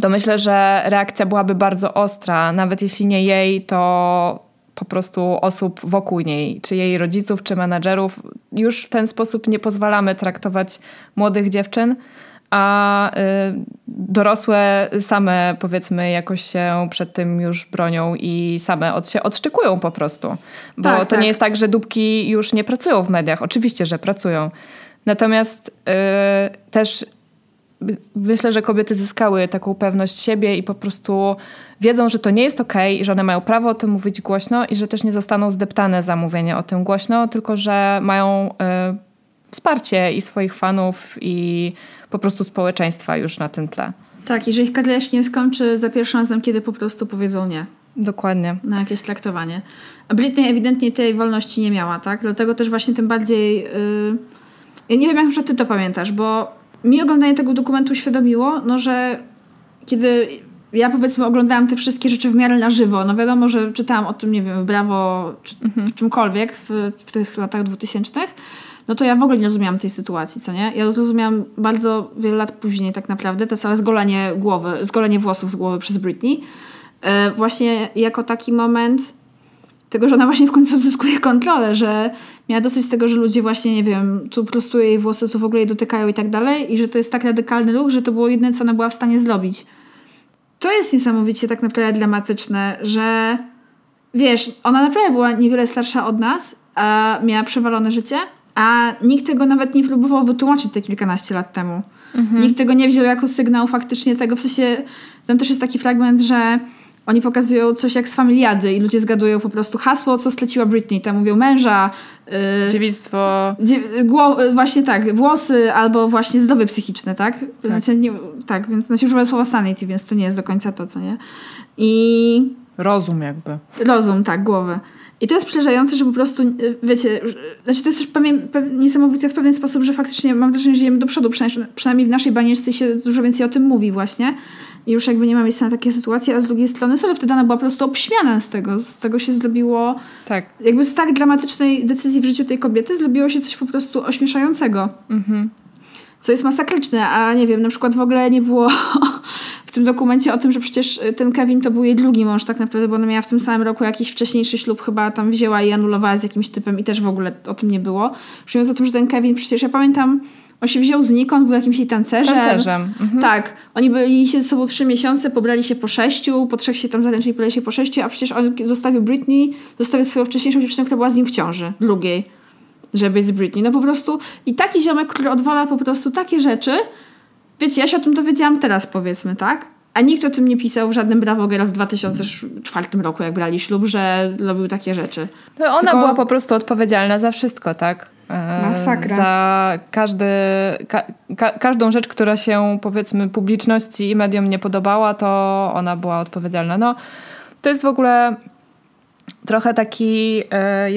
to myślę, że reakcja byłaby bardzo ostra. Nawet jeśli nie jej, to po prostu osób wokół niej, czy jej rodziców, czy menadżerów. Już w ten sposób nie pozwalamy traktować młodych dziewczyn, a y, dorosłe same powiedzmy jakoś się przed tym już bronią i same od się odszczykują po prostu. Bo tak, to tak. nie jest tak, że dupki już nie pracują w mediach. Oczywiście, że pracują. Natomiast y, też myślę, że kobiety zyskały taką pewność siebie i po prostu wiedzą, że to nie jest okej okay, że one mają prawo o tym mówić głośno i że też nie zostaną zdeptane za mówienie o tym głośno, tylko że mają y, wsparcie i swoich fanów i po prostu społeczeństwa już na tym tle. Tak, jeżeli ich się nie skończy za pierwszym razem, kiedy po prostu powiedzą nie. Dokładnie. Na jakieś traktowanie. A Britney ewidentnie tej wolności nie miała, tak? Dlatego też właśnie tym bardziej... Yy... Ja nie wiem, jak ty to pamiętasz, bo mi oglądanie tego dokumentu uświadomiło, no, że kiedy ja powiedzmy oglądałam te wszystkie rzeczy w miarę na żywo, no wiadomo, że czytałam o tym, nie wiem, Brawo, czy mhm. czymkolwiek w, w tych latach dwutysięcznych, no to ja w ogóle nie rozumiałam tej sytuacji, co nie? Ja zrozumiałam bardzo wiele lat później tak naprawdę to całe zgolenie głowy, zgolenie włosów z głowy przez Britney. E, właśnie jako taki moment tego, że ona właśnie w końcu odzyskuje kontrolę, że miała dosyć tego, że ludzie właśnie, nie wiem, tu prostuje jej włosy, tu w ogóle jej dotykają i tak dalej i że to jest tak radykalny ruch, że to było jedyne, co ona była w stanie zrobić. To jest niesamowicie tak naprawdę dramatyczne, że wiesz, ona naprawdę była niewiele starsza od nas, a miała przewalone życie, a nikt tego nawet nie próbował wytłumaczyć te kilkanaście lat temu. Mhm. Nikt tego nie wziął jako sygnał faktycznie tego, w sensie tam też jest taki fragment, że oni pokazują coś jak z familiady i ludzie zgadują po prostu hasło, co streciła Britney. Tam mówią męża, yy, dziewictwo. właśnie tak, włosy albo właśnie zdoby psychiczne, tak? Tak, znaczy, nie, tak więc znaczy używa słowa sanity, więc to nie jest do końca to, co nie? I... Rozum jakby. Rozum, tak, głowy. I to jest przerażające, że po prostu, y, wiecie, znaczy to jest też pewnie, pewnie, niesamowite w pewien sposób, że faktycznie mam wrażenie, że żyjemy do przodu, przynajmniej, przynajmniej w naszej banieczce się dużo więcej o tym mówi właśnie. I już jakby nie ma miejsca na takie sytuacje, a z drugiej strony sorry, wtedy ona była po prostu obśmiana z tego. Z tego się zrobiło... Tak. Jakby z tak dramatycznej decyzji w życiu tej kobiety zrobiło się coś po prostu ośmieszającego. Mhm. Co jest masakryczne, a nie wiem, na przykład w ogóle nie było <laughs> w tym dokumencie o tym, że przecież ten Kevin to był jej drugi mąż tak naprawdę, bo ona miała w tym samym roku jakiś wcześniejszy ślub, chyba tam wzięła i anulowała z jakimś typem i też w ogóle o tym nie było. Przyjmując o tym, że ten Kevin przecież, ja pamiętam on się wziął znikąd, był jakimś jej tancerzem. Tancerzem. Mhm. Tak. Oni byli się ze sobą trzy miesiące, pobrali się po sześciu, po trzech się tam zaręczyli, pobrali się po sześciu, a przecież on zostawił Britney, zostawił swoją wcześniejszą dziewczynę, która była z nim w ciąży, drugiej, żeby być z Britney. No po prostu i taki ziomek, który odwala po prostu takie rzeczy, wiecie, ja się o tym dowiedziałam teraz powiedzmy, tak? A nikt o tym nie pisał w żadnym Bravo Girl w 2004 roku, jak brali ślub, że robił takie rzeczy. To ona Tylko... była po prostu odpowiedzialna za wszystko, tak? E, Masakra. Za każdy, ka, ka, każdą rzecz, która się powiedzmy publiczności i mediom nie podobała, to ona była odpowiedzialna. No, to jest w ogóle trochę taki, e,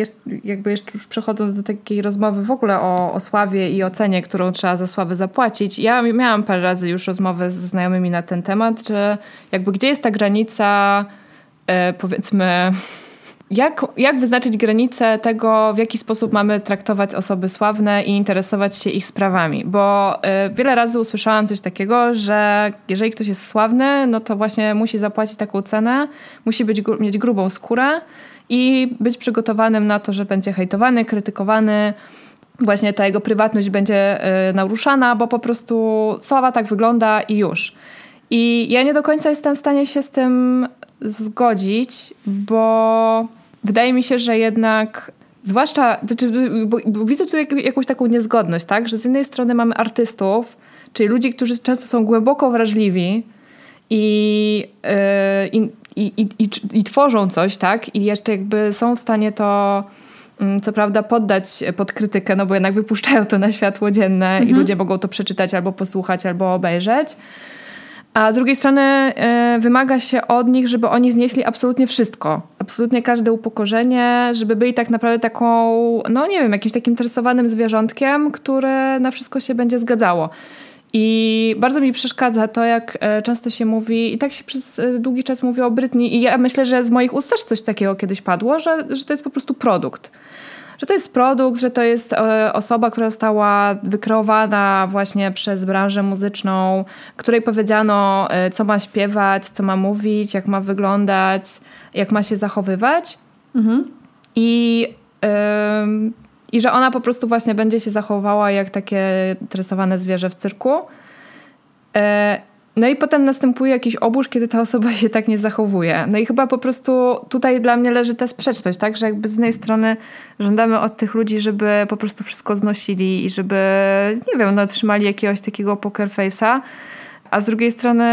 jakby jeszcze już przechodząc do takiej rozmowy w ogóle o, o sławie i o cenie, którą trzeba za sławę zapłacić. Ja miałam parę razy już rozmowy ze znajomymi na ten temat, że jakby gdzie jest ta granica e, powiedzmy jak, jak wyznaczyć granice tego, w jaki sposób mamy traktować osoby sławne i interesować się ich sprawami? Bo y, wiele razy usłyszałam coś takiego, że jeżeli ktoś jest sławny, no to właśnie musi zapłacić taką cenę, musi być, mieć grubą skórę i być przygotowanym na to, że będzie hejtowany, krytykowany właśnie ta jego prywatność będzie y, naruszana, bo po prostu sława tak wygląda i już. I ja nie do końca jestem w stanie się z tym zgodzić, bo wydaje mi się, że jednak zwłaszcza, znaczy, bo, bo widzę tu jak, jakąś taką niezgodność, tak? Że z jednej strony mamy artystów, czyli ludzi, którzy często są głęboko wrażliwi i, yy, i, i, i, i, tworzą coś, tak? I jeszcze jakby są w stanie to mm, co prawda poddać pod krytykę, no bo jednak wypuszczają to na światło dzienne mhm. i ludzie mogą to przeczytać albo posłuchać, albo obejrzeć. A z drugiej strony y, wymaga się od nich, żeby oni znieśli absolutnie wszystko. Absolutnie każde upokorzenie, żeby byli tak naprawdę taką, no nie wiem, jakimś takim tresowanym zwierzątkiem, które na wszystko się będzie zgadzało. I bardzo mi przeszkadza to, jak e, często się mówi, i tak się przez e, długi czas mówi o Brytni, i ja myślę, że z moich ust też coś takiego kiedyś padło, że, że to jest po prostu produkt. Że to jest produkt, że to jest e, osoba, która została wykreowana właśnie przez branżę muzyczną, której powiedziano, co ma śpiewać, co ma mówić, jak ma wyglądać, jak ma się zachowywać. Mhm. I i że ona po prostu właśnie będzie się zachowała jak takie tresowane zwierzę w cyrku. E, no i potem następuje jakiś obóz, kiedy ta osoba się tak nie zachowuje. No i chyba po prostu tutaj dla mnie leży ta sprzeczność, tak? Że jakby z jednej strony żądamy od tych ludzi, żeby po prostu wszystko znosili i żeby, nie wiem, no trzymali jakiegoś takiego poker face'a, a z drugiej strony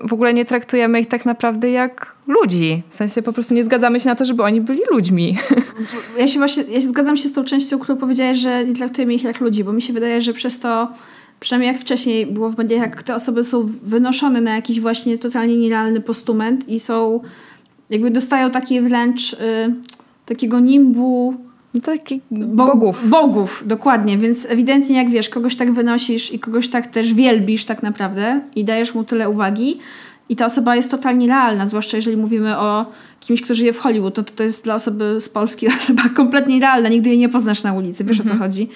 w ogóle nie traktujemy ich tak naprawdę jak ludzi. W sensie po prostu nie zgadzamy się na to, żeby oni byli ludźmi. Ja się właśnie, ja zgadzam się z tą częścią, którą powiedziałeś, że nie traktujemy ich jak ludzi, bo mi się wydaje, że przez to przynajmniej jak wcześniej było w mediach, jak te osoby są wynoszone na jakiś właśnie totalnie nierealny postument i są, jakby dostają takie wręcz y, takiego nimbu no takich bogów. Bogów, dokładnie. Więc ewidentnie jak wiesz, kogoś tak wynosisz i kogoś tak też wielbisz tak naprawdę i dajesz mu tyle uwagi i ta osoba jest totalnie realna, zwłaszcza jeżeli mówimy o kimś, kto żyje w Hollywood, no to to jest dla osoby z Polski <laughs> osoba kompletnie realna, nigdy jej nie poznasz na ulicy, wiesz mhm. o co mhm. chodzi.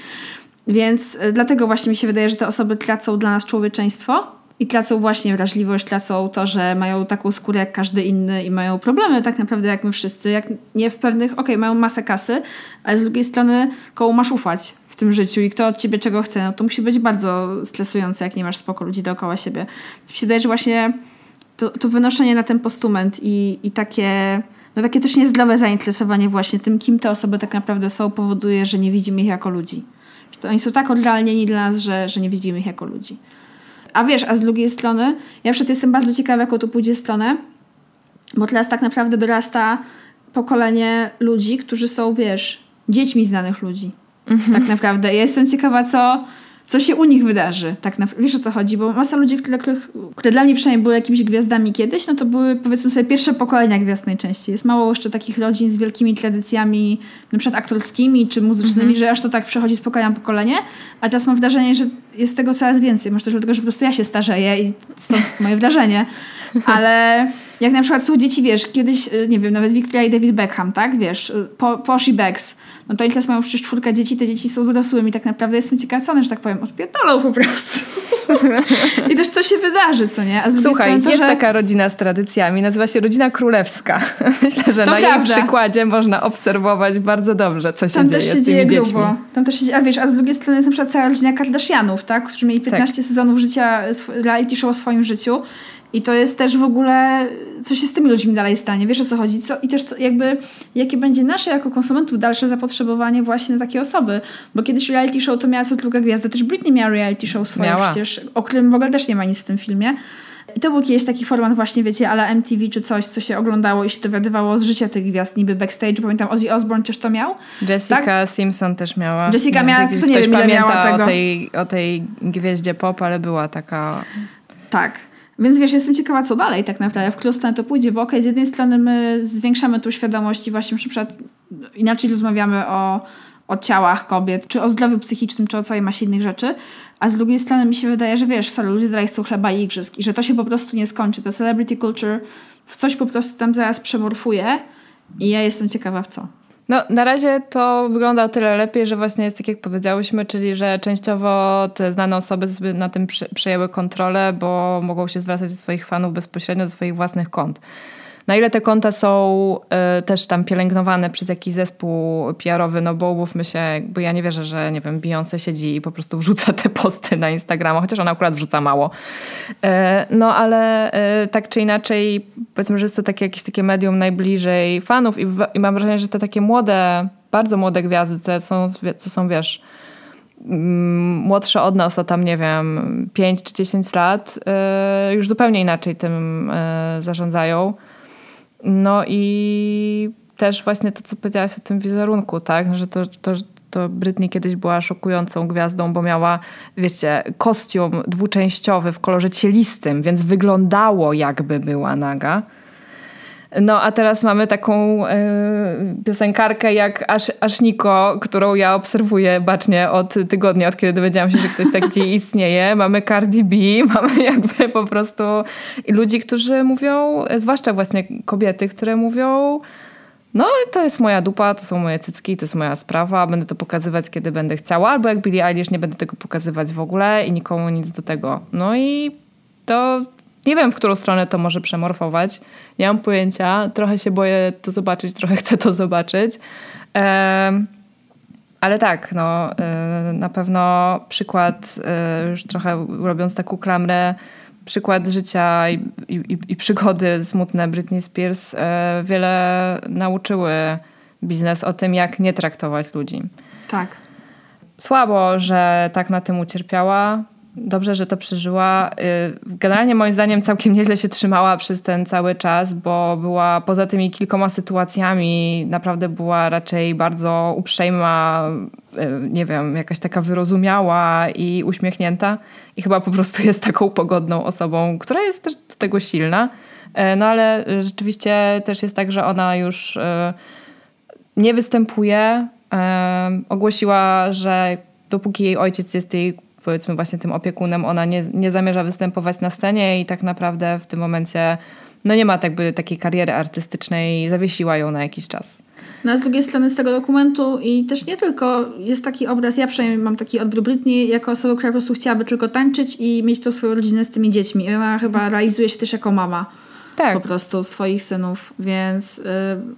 Więc y, dlatego właśnie mi się wydaje, że te osoby tracą dla nas człowieczeństwo i tracą właśnie wrażliwość, tracą to, że mają taką skórę jak każdy inny i mają problemy tak naprawdę jak my wszyscy. Jak nie w pewnych, okej, okay, mają masę kasy, ale z drugiej strony komu masz ufać w tym życiu i kto od ciebie czego chce, no to musi być bardzo stresujące, jak nie masz spoko ludzi dookoła siebie. Więc mi się wydaje, że właśnie to, to wynoszenie na ten postument i, i takie, no takie też niezdrowe zainteresowanie właśnie tym, kim te osoby tak naprawdę są, powoduje, że nie widzimy ich jako ludzi. Że oni są tak odrealnieni dla nas, że, że nie widzimy ich jako ludzi. A wiesz, a z drugiej strony, ja przed jestem bardzo ciekawa, jaką to pójdzie stronę, bo teraz tak naprawdę dorasta pokolenie ludzi, którzy są, wiesz, dziećmi znanych ludzi. Mhm. Tak naprawdę. Ja jestem ciekawa, co, co się u nich wydarzy. Tak na, wiesz o co chodzi? Bo masa ludzi, które, które dla mnie przynajmniej były jakimiś gwiazdami kiedyś, no to były powiedzmy sobie pierwsze pokolenia gwiazd najczęściej. Jest mało jeszcze takich rodzin z wielkimi tradycjami, na przykład aktorskimi czy muzycznymi, mhm. że aż to tak przechodzi z pokolenia na pokolenie. A teraz mam wrażenie, że jest tego coraz więcej. Może też dlatego, że po prostu ja się starzeję i stąd moje wrażenie. Ale jak na przykład są dzieci, wiesz, kiedyś, y, nie wiem, nawet Victoria i David Beckham, tak? Wiesz, y, po, Posh i Becks no to teraz mają przecież czwórka dzieci, te dzieci są dorosłymi. Tak naprawdę jestem ciekawcony, że tak powiem, odpierdolą po prostu. <laughs> I też co się wydarzy, co nie? A Słuchaj, strony, to, jest że... taka rodzina z tradycjami, nazywa się rodzina królewska. <laughs> Myślę, że to na prawda. jej przykładzie można obserwować bardzo dobrze, co się Tam dzieje też się z tymi dzieje dziećmi. Grubo. Tam też się dzieje, a wiesz, a z drugiej strony jest na przykład cała rodzina Kardashianów, tak? Którzy mieli 15 tak. sezonów życia, reality show o swoim życiu i to jest też w ogóle, co się z tymi ludźmi dalej stanie, wiesz o co chodzi? Co, I też co, jakby, jakie będzie nasze jako konsumentów dalsze zapotrzebowanie właśnie na takie osoby. Bo kiedyś reality show to miała co druga gwiazda. Też Britney miała reality show swoje miała. przecież, o którym w ogóle też nie ma nic w tym filmie. I to był kiedyś taki format właśnie, wiecie, ale MTV czy coś, co się oglądało i się dowiadywało z życia tych gwiazd, niby backstage. Pamiętam, Ozzy Osbourne też to miał. Jessica tak? Simpson też miała. Jessica miała, to nie wiem, ile miała tego. O tej, o tej gwieździe pop, ale była taka... Tak. Więc wiesz, jestem ciekawa, co dalej tak naprawdę, w którą to pójdzie, bo okej, okay, z jednej strony my zwiększamy tu świadomość i właśnie przykład inaczej rozmawiamy o, o ciałach kobiet, czy o zdrowiu psychicznym, czy o całej masie innych rzeczy, a z drugiej strony mi się wydaje, że wiesz, sorry, ludzie dalej chcą chleba i igrzysk i że to się po prostu nie skończy. To celebrity culture w coś po prostu tam zaraz przemorfuje i ja jestem ciekawa w co. No, na razie to wygląda o tyle lepiej, że właśnie jest tak jak powiedziałyśmy, czyli że częściowo te znane osoby sobie na tym przejęły kontrolę, bo mogą się zwracać do swoich fanów bezpośrednio, do swoich własnych kont. Na ile te konta są y, też tam pielęgnowane przez jakiś zespół PR-owy, no bo umówmy się, bo ja nie wierzę, że nie wiem, Beyoncé siedzi i po prostu wrzuca te posty na Instagrama, chociaż ona akurat wrzuca mało. Y, no ale y, tak czy inaczej, powiedzmy, że jest to takie, jakieś takie medium najbliżej fanów i, w, i mam wrażenie, że te takie młode, bardzo młode gwiazdy, te są, co są, wiesz, Mm, młodsze od nas o tam, nie wiem, 5 czy 10 lat, już zupełnie inaczej tym zarządzają. No i też właśnie to, co powiedziałaś o tym wizerunku, tak? Że to, to, to Britney kiedyś była szokującą gwiazdą, bo miała, wiecie, kostium dwuczęściowy w kolorze cielistym, więc wyglądało jakby była naga. No a teraz mamy taką y, piosenkarkę jak Aż, Aszniko, którą ja obserwuję bacznie od tygodnia, od kiedy dowiedziałam się, że ktoś taki <laughs> istnieje. Mamy Cardi B, mamy jakby po prostu ludzi, którzy mówią, zwłaszcza właśnie kobiety, które mówią no to jest moja dupa, to są moje cycki, to jest moja sprawa, będę to pokazywać, kiedy będę chciała, albo jak Billie Eilish nie będę tego pokazywać w ogóle i nikomu nic do tego. No i to nie wiem, w którą stronę to może przemorfować. Nie mam pojęcia. Trochę się boję to zobaczyć, trochę chcę to zobaczyć. ale tak, no, e, na pewno przykład, e, już trochę robiąc taką klamrę, przykład życia i, i, i przygody smutne Britney Spears e, wiele nauczyły biznes o tym, jak nie traktować ludzi. Tak. Słabo, że tak na tym ucierpiała dobrze, że to przeżyła. Y, generalnie moim zdaniem całkiem nieźle się trzymała przez ten cały czas, bo była poza tymi kilkoma sytuacjami naprawdę była raczej bardzo uprzejma, y, nie wiem, jakaś taka wyrozumiała i uśmiechnięta i chyba po prostu jest taką pogodną osobą, która jest też do tego silna. Y, no ale rzeczywiście też jest tak, że ona już nie występuje. Ogłosiła, że dopóki jej ojciec jest jej powiedzmy właśnie tym opiekunem, ona nie, nie zamierza występować na scenie i tak naprawdę w tym momencie no nie ma jakby takiej kariery artystycznej, zawiesiła ją na jakiś czas. No a z drugiej strony z tego dokumentu i też nie tylko, jest taki obraz, ja przynajmniej mam taki odbiór Britney jako osoba, która po prostu chciałaby tylko tańczyć i mieć tą swoją rodzinę z tymi dziećmi. I ona chyba realizuje się też jako mama. Tak. Po prostu swoich synów, więc yy,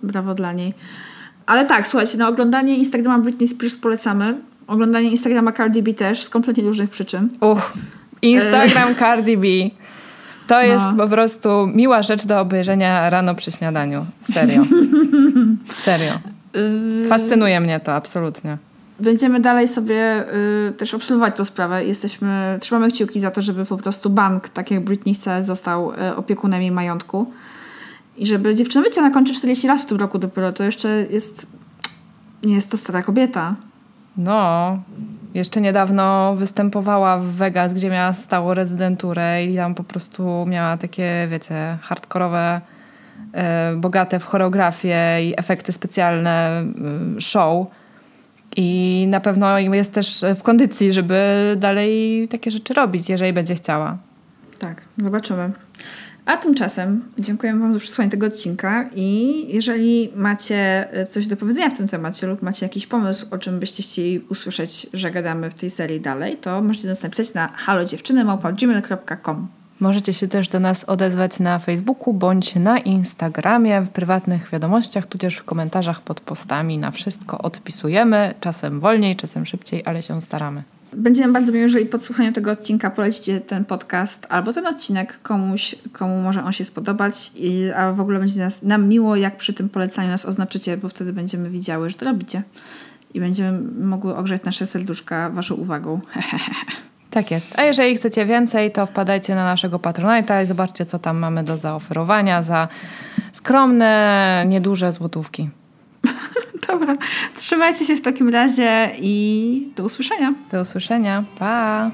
brawo dla niej. Ale tak, słuchajcie, na oglądanie Instagrama Britney Spears polecamy. Oglądanie Instagrama Cardi B też z kompletnie różnych przyczyn. Uch, Instagram e. Cardi B. To no. jest po prostu miła rzecz do obejrzenia rano przy śniadaniu. Serio. <laughs> Serio. Y, Fascynuje mnie to absolutnie. Będziemy dalej sobie y, też obserwować tę sprawę. Jesteśmy, trzymamy kciuki za to, żeby po prostu bank, tak jak Britney chce, został y, opiekunem jej majątku. I żeby dziewczyna, wiecie, ona kończy 40 lat w tym roku dopiero. To jeszcze jest, nie jest to stara kobieta. No, jeszcze niedawno występowała w Vegas, gdzie miała stałą rezydenturę i tam po prostu miała takie, wiecie, hardkorowe, e, bogate w choreografię i efekty specjalne e, show. I na pewno jest też w kondycji, żeby dalej takie rzeczy robić, jeżeli będzie chciała. Tak, zobaczymy. A tymczasem dziękuję Wam za przesłanie tego odcinka i jeżeli macie e, coś do powiedzenia w tym temacie lub macie jakiś pomysł, o czym byście chcieli usłyszeć, że gadamy w tej serii dalej, to możecie nas napisać na halodziewczyny.gmail.com Możecie się też do nas odezwać na Facebooku bądź na Instagramie, w prywatnych wiadomościach, tudzież w komentarzach pod postami. Na wszystko odpisujemy, czasem wolniej, czasem szybciej, ale się staramy. Będzie nam bardzo miło, jeżeli po słuchaniu tego odcinka polecicie ten podcast albo ten odcinek komuś, komu może on się spodobać, i, a w ogóle będzie nas, nam miło, jak przy tym polecaniu nas oznaczycie, bo wtedy będziemy widziały, że to robicie i będziemy mogły ogrzeć nasze serduszka waszą uwagą. <laughs> Tak jest. A jeżeli chcecie więcej, to wpadajcie na naszego Patronite'a i zobaczcie, co tam mamy do zaoferowania za skromne, nieduże złotówki. <laughs> Dobra. Trzymajcie się w takim razie i do usłyszenia. Do usłyszenia. Pa!